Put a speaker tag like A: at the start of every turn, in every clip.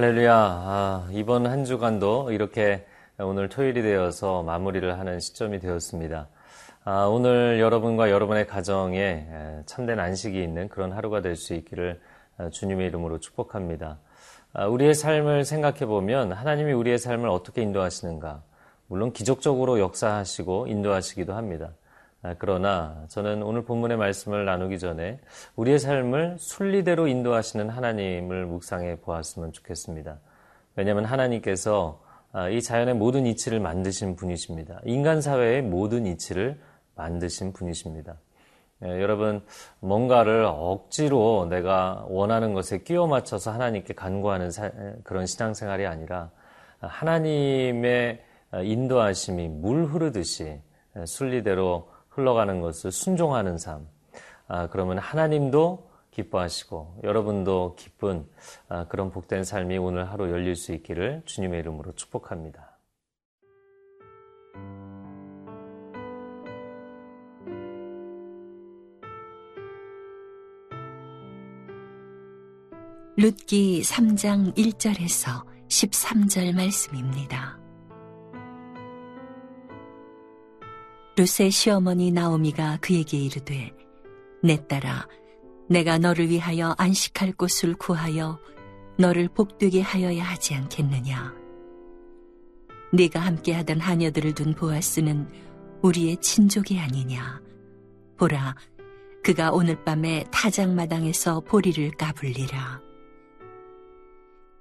A: 할렐루야. 아, 이번 한 주간도 이렇게 오늘 토요일이 되어서 마무리를 하는 시점이 되었습니다. 아, 오늘 여러분과 여러분의 가정에 참된 안식이 있는 그런 하루가 될 수 있기를 아, 주님의 이름으로 축복합니다. 아, 우리의 삶을 생각해 보면 하나님이 우리의 삶을 어떻게 인도하시는가? 물론 기적적으로 역사하시고 인도하시기도 합니다. 아, 그러나 저는 오늘 본문의 말씀을 나누기 전에 우리의 삶을 순리대로 인도하시는 하나님을 묵상해 보았으면 좋겠습니다. 왜냐하면 하나님께서 아, 이 자연의 모든 이치를 만드신 분이십니다. 인간 사회의 모든 이치를 만드신 분이십니다. 예, 여러분, 뭔가를 억지로 내가 원하는 것에 끼워 맞춰서 하나님께 간구하는 사, 그런 신앙생활이 아니라 하나님의 인도하심이 물 흐르듯이 순리대로 흘러가는 것을 순종하는 삶. 아, 그러면 하나님도 기뻐하시고 여러분도 기쁜 아, 그런 복된 삶이 오늘 하루 열릴 수 있기를 주님의 이름으로 축복합니다.
B: 룻기 3장 1절에서 13절 말씀입니다. 룻의 시어머니 나오미가 그에게 이르되 내 딸아 내가 너를 위하여 안식할 곳을 구하여 너를 복되게 하여야 하지 않겠느냐? 네가 함께하던 하녀들을 둔 보아스는 우리의 친족이 아니냐? 보라 그가 오늘 밤에 타작마당에서 보리를 까불리라.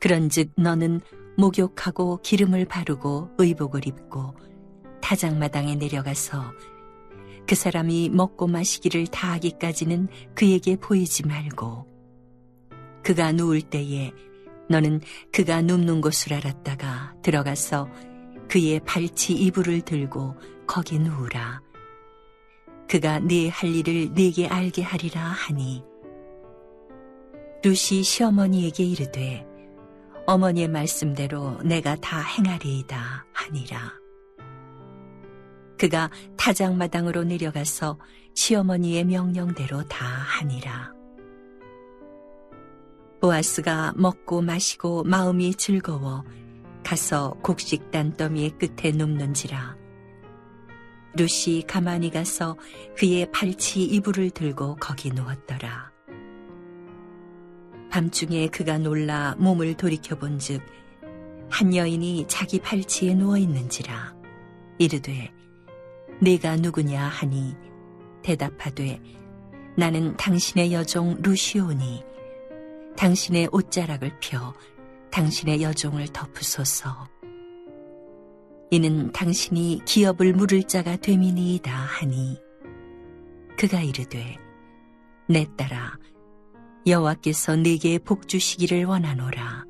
B: 그런즉 너는 목욕하고 기름을 바르고 의복을 입고 타작마당에 내려가서 그 사람이 먹고 마시기를 다하기까지는 그에게 보이지 말고 그가 누울 때에 너는 그가 눕는 곳을 알았다가 들어가서 그의 발치 이불을 들고 거기 누우라. 그가 네 할 일을 네게 알게 하리라 하니 루시 시어머니에게 이르되 어머니의 말씀대로 내가 다 행하리이다 하니라. 그가 타작마당으로 내려가서 시어머니의 명령대로 다 하니라. 보아스가 먹고 마시고 마음이 즐거워 가서 곡식 단더미의 끝에 눕는지라. 루시 가만히 가서 그의 발치 이불을 들고 거기 누웠더라. 밤중에 그가 놀라 몸을 돌이켜본 즉, 한 여인이 자기 발치에 누워 있는지라. 이르되, 네가 누구냐 하니 대답하되 나는 당신의 여종 루시오니 당신의 옷자락을 펴 당신의 여종을 덮으소서. 이는 당신이 기업을 물을 자가 되미니이다 하니 그가 이르되 내 딸아 여호와께서 네게 복 주시기를 원하노라.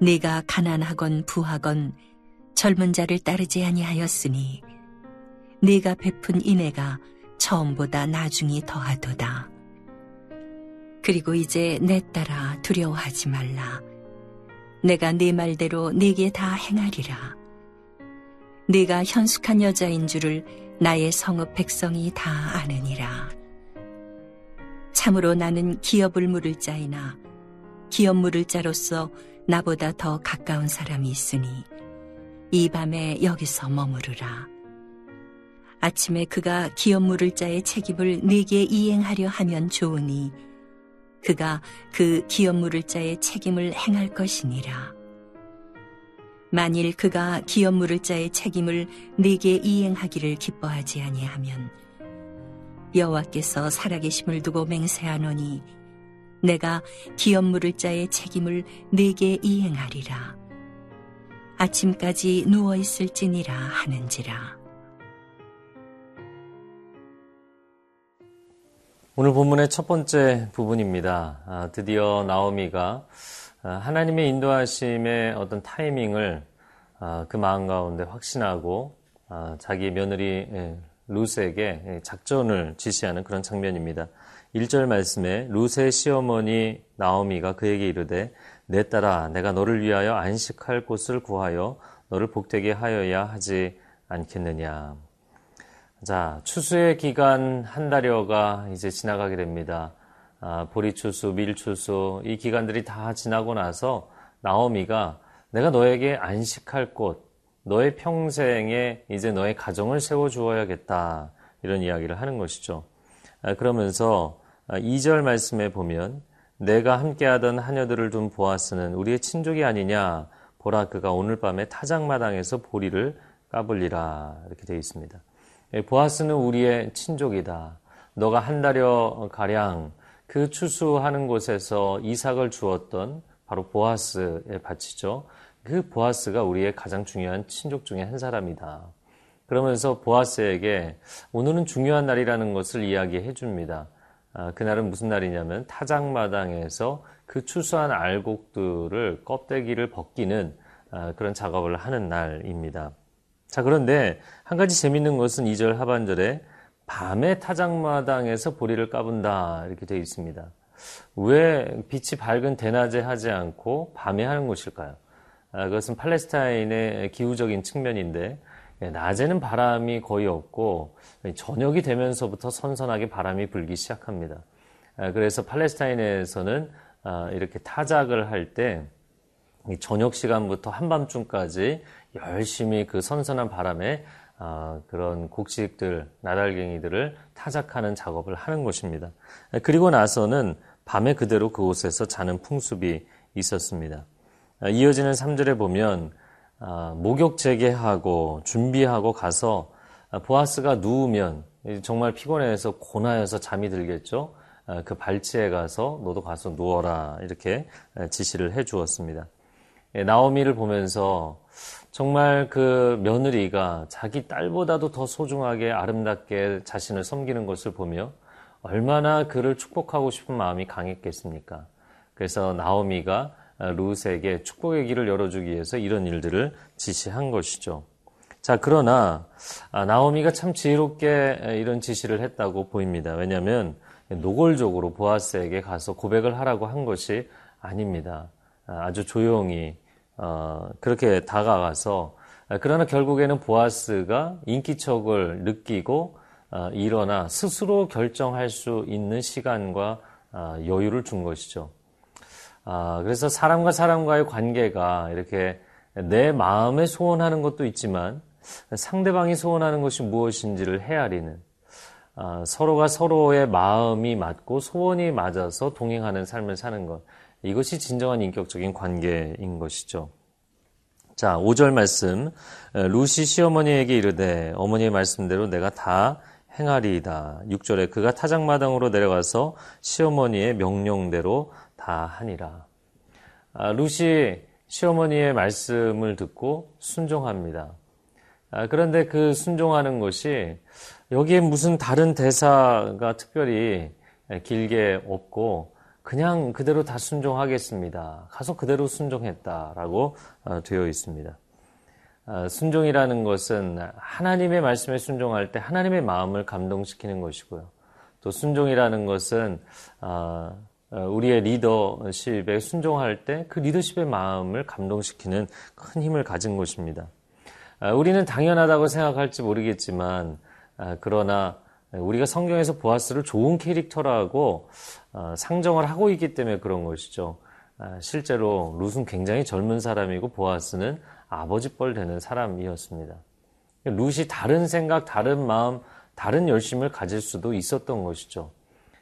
B: 네가 가난하건 부하건 젊은 자를 따르지 아니하였으니 네가 베푼 인애가 처음보다 나중이 더하도다. 그리고 이제 내 딸아 두려워하지 말라. 내가 네 말대로 네게 다 행하리라. 네가 현숙한 여자인 줄을 나의 성읍 백성이 다 아느니라. 참으로 나는 기업을 물을 자이나 기업 물을 자로서 나보다 더 가까운 사람이 있으니 이 밤에 여기서 머무르라. 아침에 그가 기업 물을 자의 책임을 네게 이행하려 하면 좋으니 그가 그 기업 물을 자의 책임을 행할 것이니라. 만일 그가 기업 물을 자의 책임을 네게 이행하기를 기뻐하지 아니하면 여호와께서 살아계심을 두고 맹세하노니 내가 기업 물을 자의 책임을 네게 이행하리라. 아침까지 누워 있을지니라 하는지라.
A: 오늘 본문의 첫 번째 부분입니다. 아, 드디어 나오미가 아, 하나님의 인도하심의 어떤 타이밍을 아, 그 마음 가운데 확신하고 자기 며느리 예, 루스에게 예, 작전을 지시하는 그런 장면입니다. 1절 말씀에 루스의 시어머니 나오미가 그에게 이르되 내 딸아 내가 너를 위하여 안식할 곳을 구하여 너를 복되게 하여야 하지 않겠느냐. 자, 추수의 기간 한 달여가 이제 지나가게 됩니다. 아, 보리 추수, 밀 추수, 이 기간들이 다 지나고 나서 나오미가 내가 너에게 안식할 곳, 너의 평생에 이제 너의 가정을 세워 주어야겠다. 이런 이야기를 하는 것이죠. 아, 그러면서 2절 말씀에 보면 내가 함께하던 하녀들을 둔 보아스는 우리의 친족이 아니냐 보라 그가 오늘 밤에 타작마당에서 보리를 까불리라 이렇게 되어 있습니다. 예, 보아스는 우리의 친족이다. 너가 한 달여 가량 그 추수하는 곳에서 이삭을 주었던 바로 보아스의 밭이죠. 그 보아스가 우리의 가장 중요한 친족 중에 한 사람이다. 그러면서 보아스에게 오늘은 중요한 날이라는 것을 이야기해 줍니다. 아, 그날은 무슨 날이냐면 타작마당에서 그 추수한 알곡들을 껍데기를 벗기는 아, 그런 작업을 하는 날입니다. 자, 그런데 한 가지 재밌는 것은 2절 하반절에 밤에 타작마당에서 보리를 까분다 이렇게 되어 있습니다. 왜 빛이 밝은 대낮에 하지 않고 밤에 하는 것일까요? 아, 그것은 팔레스타인의 기후적인 측면인데 예, 낮에는 바람이 거의 없고 저녁이 되면서부터 선선하게 바람이 불기 시작합니다. 아, 그래서 팔레스타인에서는 아, 이렇게 타작을 할 때 저녁 시간부터 한밤중까지 열심히 그 선선한 바람에 그런 곡식들, 나달갱이들을 타작하는 작업을 하는 것입니다. 그리고 나서는 밤에 그대로 그곳에서 자는 풍습이 있었습니다. 이어지는 3절에 보면 아, 목욕 재개하고 준비하고 가서 아, 보아스가 누우면 정말 피곤해서 고나여서 잠이 들겠죠. 아, 그 발치에 가서 너도 가서 누워라 이렇게 지시를 해 주었습니다. 예, 나오미를 보면서 정말 그 며느리가 자기 딸보다도 더 소중하게 아름답게 자신을 섬기는 것을 보며 얼마나 그를 축복하고 싶은 마음이 강했겠습니까? 그래서 나오미가 루스에게 축복의 길을 열어주기 위해서 이런 일들을 지시한 것이죠. 자, 그러나 아, 나오미가 참 지혜롭게 이런 지시를 했다고 보입니다. 왜냐하면 노골적으로 보아스에게 가서 고백을 하라고 한 것이 아닙니다. 아, 아주 조용히 어, 그렇게 다가가서 아, 그러나 결국에는 보아스가 인기척을 느끼고 일어나 스스로 결정할 수 있는 시간과 여유를 준 것이죠. 아, 그래서 사람과 사람과의 관계가 이렇게 내 마음에 소원하는 것도 있지만 상대방이 소원하는 것이 무엇인지를 헤아리는 아, 서로가 서로의 마음이 맞고 소원이 맞아서 동행하는 삶을 사는 것. 이것이 진정한 인격적인 관계인 것이죠. 자, 5절 말씀. 루시 시어머니에게 이르되 어머니의 말씀대로 내가 다 행하리이다. 6절에 그가 타작마당으로 내려가서 시어머니의 명령대로 다 하니라. 아, 루시 시어머니의 말씀을 듣고 순종합니다. 아, 그런데 그 순종하는 것이 여기에 무슨 다른 대사가 특별히 길게 없고 그냥 그대로 다 순종하겠습니다. 가서 그대로 순종했다라고 어, 되어 있습니다. 아, 순종이라는 것은 하나님의 말씀에 순종할 때 하나님의 마음을 감동시키는 것이고요. 또 순종이라는 것은 아, 어, 우리의 리더십에 순종할 때 그 리더십의 마음을 감동시키는 큰 힘을 가진 것입니다. 아, 우리는 당연하다고 생각할지 모르겠지만 아, 그러나 우리가 성경에서 보아스를 좋은 캐릭터라고 어, 상정을 하고 있기 때문에 그런 것이죠. 실제로 룻은 굉장히 젊은 사람이고 보아스는 아버지 뻘 되는 사람이었습니다. 룻이 다른 생각, 다른 마음, 다른 열심을 가질 수도 있었던 것이죠.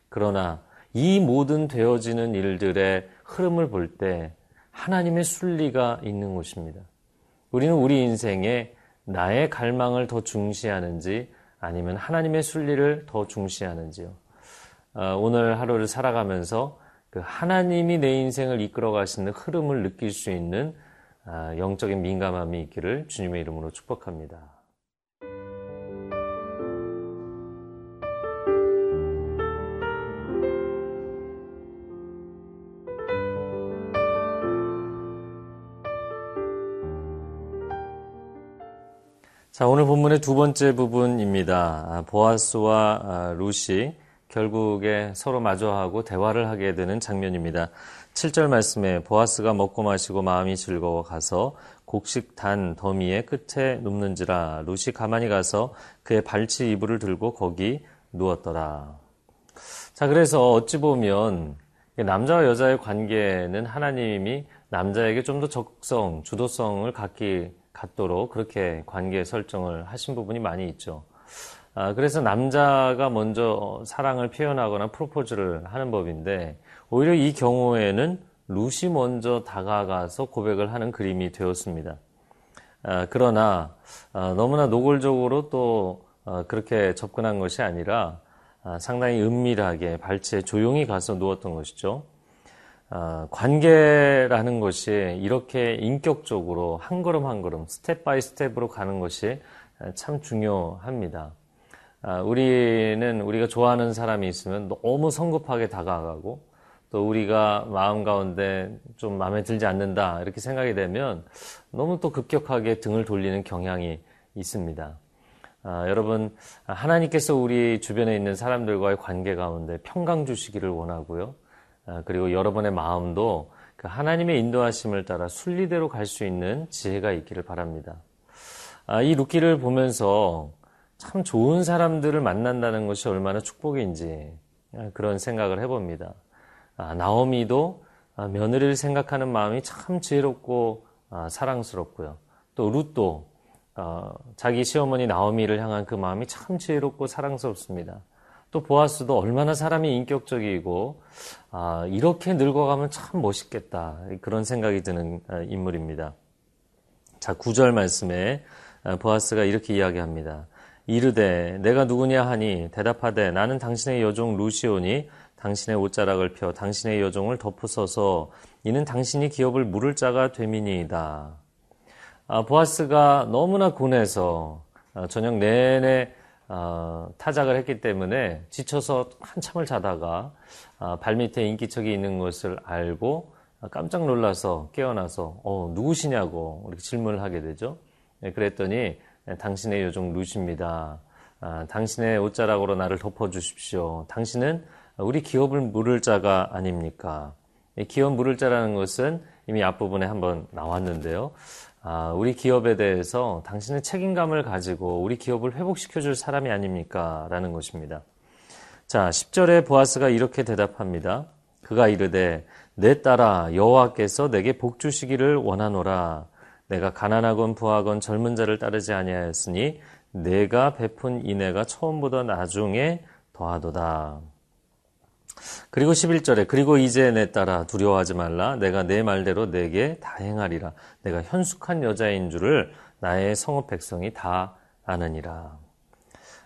A: 그러나 이 모든 되어지는 일들의 흐름을 볼 때 하나님의 순리가 있는 것입니다. 우리는 우리 인생에 나의 갈망을 더 중시하는지 아니면 하나님의 순리를 더 중시하는지요. 어, 오늘 하루를 살아가면서 그 하나님이 내 인생을 이끌어 가시는 흐름을 느낄 수 있는 아, 영적인 민감함이 있기를 주님의 이름으로 축복합니다. 자, 오늘 본문의 두 번째 부분입니다. 아, 보아스와 아, 루시 결국에 서로 마주하고 대화를 하게 되는 장면입니다. 7절 말씀에 보아스가 먹고 마시고 마음이 즐거워 가서 곡식 단 더미의 끝에 눕는지라 루시 가만히 가서 그의 발치 이불을 들고 거기 누웠더라. 자, 그래서 어찌 보면 남자와 여자의 관계는 하나님이 남자에게 좀 더 적성, 주도성을 갖기 갖도록 그렇게 관계 설정을 하신 부분이 많이 있죠. 아, 그래서 남자가 먼저 사랑을 표현하거나 프로포즈를 하는 법인데 오히려 이 경우에는 루시 먼저 다가가서 고백을 하는 그림이 되었습니다. 아, 그러나 아, 너무나 노골적으로 또 어, 그렇게 접근한 것이 아니라 아, 상당히 은밀하게 발치에 조용히 가서 누웠던 것이죠. 아, 관계라는 것이 이렇게 인격적으로 한 걸음 한 걸음 step by step으로 가는 것이 참 중요합니다. 아, 우리는 우리가 좋아하는 사람이 있으면 너무 성급하게 다가가고 또 우리가 마음 가운데 좀 마음에 들지 않는다 이렇게 생각이 되면 너무 또 급격하게 등을 돌리는 경향이 있습니다. 아, 여러분 하나님께서 우리 주변에 있는 사람들과의 관계 가운데 평강 주시기를 원하고요. 아, 그리고 여러분의 마음도 그 하나님의 인도하심을 따라 순리대로 갈 수 있는 지혜가 있기를 바랍니다. 아, 이 루키를 보면서 참 좋은 사람들을 만난다는 것이 얼마나 축복인지 아, 그런 생각을 해봅니다. 나오미도 며느리를 생각하는 마음이 참 지혜롭고 사랑스럽고요. 또 룻도 어, 자기 시어머니 나오미를 향한 그 마음이 참 지혜롭고 사랑스럽습니다. 또 보아스도 얼마나 사람이 인격적이고 아, 이렇게 늙어가면 참 멋있겠다 그런 생각이 드는 아, 인물입니다. 자, 9절 말씀에 아, 보아스가 이렇게 이야기합니다. 이르되 내가 누구냐 하니 대답하되 나는 당신의 여종 루시오니 당신의 옷자락을 펴 당신의 여종을 덮으소서 이는 당신이 기업을 물을 자가 되미니이다. 아, 보아스가 너무나 고뇌해서 아, 저녁 내내 어, 타작을 했기 때문에 지쳐서 한참을 자다가 어, 발밑에 인기척이 있는 것을 알고 깜짝 놀라서 깨어나서 어, 누구시냐고 이렇게 질문을 하게 되죠. 네, 그랬더니 네, 당신의 요정 루시입니다. 아, 당신의 옷자락으로 나를 덮어주십시오. 당신은 우리 기업을 물을 자가 아닙니까? 기업 물을 자라는 것은 이미 앞부분에 한번 나왔는데요. 아, 우리 기업에 대해서 당신의 책임감을 가지고 우리 기업을 회복시켜 줄 사람이 아닙니까? 라는 것입니다. 자, 10절에 보아스가 이렇게 대답합니다. 그가 이르되 내 딸아 여호와께서 내게 복 주시기를 원하노라 내가 가난하건 부하건 젊은 자를 따르지 아니하였으니 내가 베푼 인애가 처음보다 나중에 더하도다. 그리고 11절에 그리고 이제 내 딸아 두려워하지 말라 내가 내 말대로 내게 다 행하리라 내가 현숙한 여자인 줄을 나의 성읍 백성이 다 아느니라.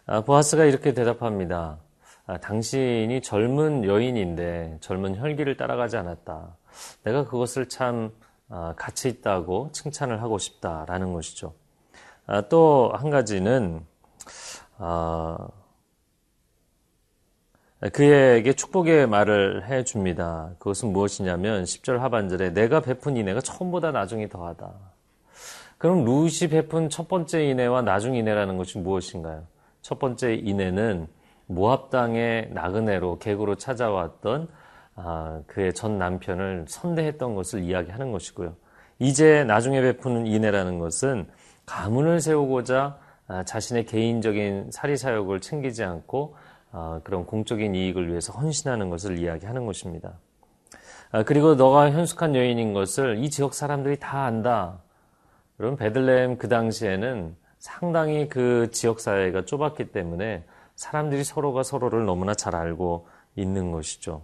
A: 아, 보아스가 이렇게 대답합니다. 아, 당신이 젊은 여인인데 젊은 혈기를 따라가지 않았다. 내가 그것을 참 아, 가치 있다고 칭찬을 하고 싶다라는 것이죠. 아, 또한 가지는 아, 그에게 축복의 말을 해 줍니다. 그것은 무엇이냐면 10절 하반절에 내가 베푼 인애가 처음보다 나중이 더하다. 그럼 루시 베푼 첫 번째 인애와 나중 인애라는 것이 무엇인가요? 첫 번째 인애는 모압 당의 나그네로 객으로 찾아왔던 아, 그의 전 남편을 선대했던 것을 이야기하는 것이고요. 이제 나중에 베푸는 인애라는 것은 가문을 세우고자 아, 자신의 개인적인 사리 사욕을 챙기지 않고 아, 그런 공적인 이익을 위해서 헌신하는 것을 이야기하는 것입니다. 아, 그리고 너가 현숙한 여인인 것을 이 지역 사람들이 다 안다. 그럼 베들레헴 그 당시에는 상당히 그 지역 사회가 좁았기 때문에 사람들이 서로가 서로를 너무나 잘 알고 있는 것이죠.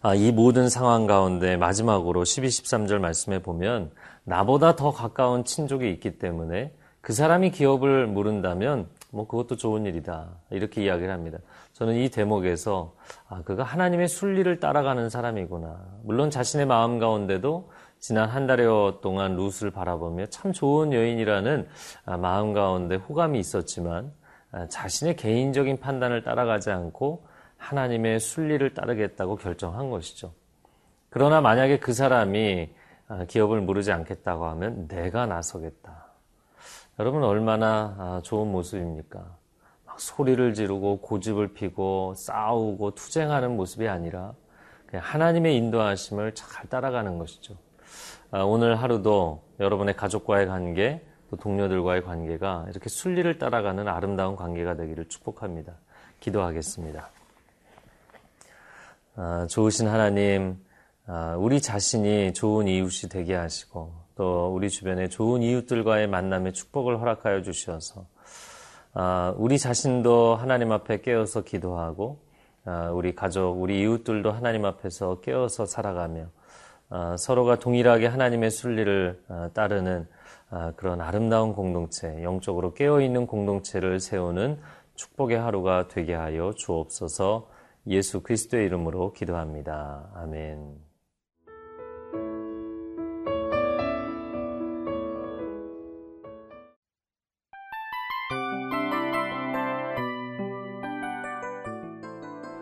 A: 아, 이 모든 상황 가운데 마지막으로 12, 13절 말씀에 보면 나보다 더 가까운 친족이 있기 때문에 그 사람이 기업을 물은다면 뭐 그것도 좋은 일이다. 이렇게 이야기를 합니다. 저는 이 대목에서 아, 그가 하나님의 순리를 따라가는 사람이구나. 물론 자신의 마음 가운데도 지난 한 달여 동안 룻을 바라보며 참 좋은 여인이라는 아, 마음 가운데 호감이 있었지만 아, 자신의 개인적인 판단을 따라가지 않고 하나님의 순리를 따르겠다고 결정한 것이죠. 그러나 만약에 그 사람이 아, 기업을 물르지 않겠다고 하면 내가 나서겠다. 여러분 얼마나 아, 좋은 모습입니까? 막 소리를 지르고 고집을 피고 싸우고 투쟁하는 모습이 아니라 하나님의 인도하심을 잘 따라가는 것이죠. 아, 오늘 하루도 여러분의 가족과의 관계, 또 동료들과의 관계가 이렇게 순리를 따라가는 아름다운 관계가 되기를 축복합니다. 기도하겠습니다. 아, 좋으신 하나님, 아, 우리 자신이 좋은 이웃이 되게 하시고 또 우리 주변에 좋은 이웃들과의 만남의 축복을 허락하여 주셔서 아, 우리 자신도 하나님 앞에 깨어서 기도하고 아, 우리 가족, 우리 이웃들도 하나님 앞에서 깨어서 살아가며 서로가 동일하게 하나님의 순리를 따르는 그런 아름다운 공동체, 영적으로 깨어있는 공동체를 세우는 축복의 하루가 되게 하여 주옵소서 예수 그리스도의 이름으로 기도합니다. 아멘.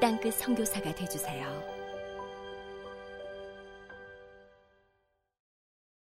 C: 땅끝 성교사가 되주세요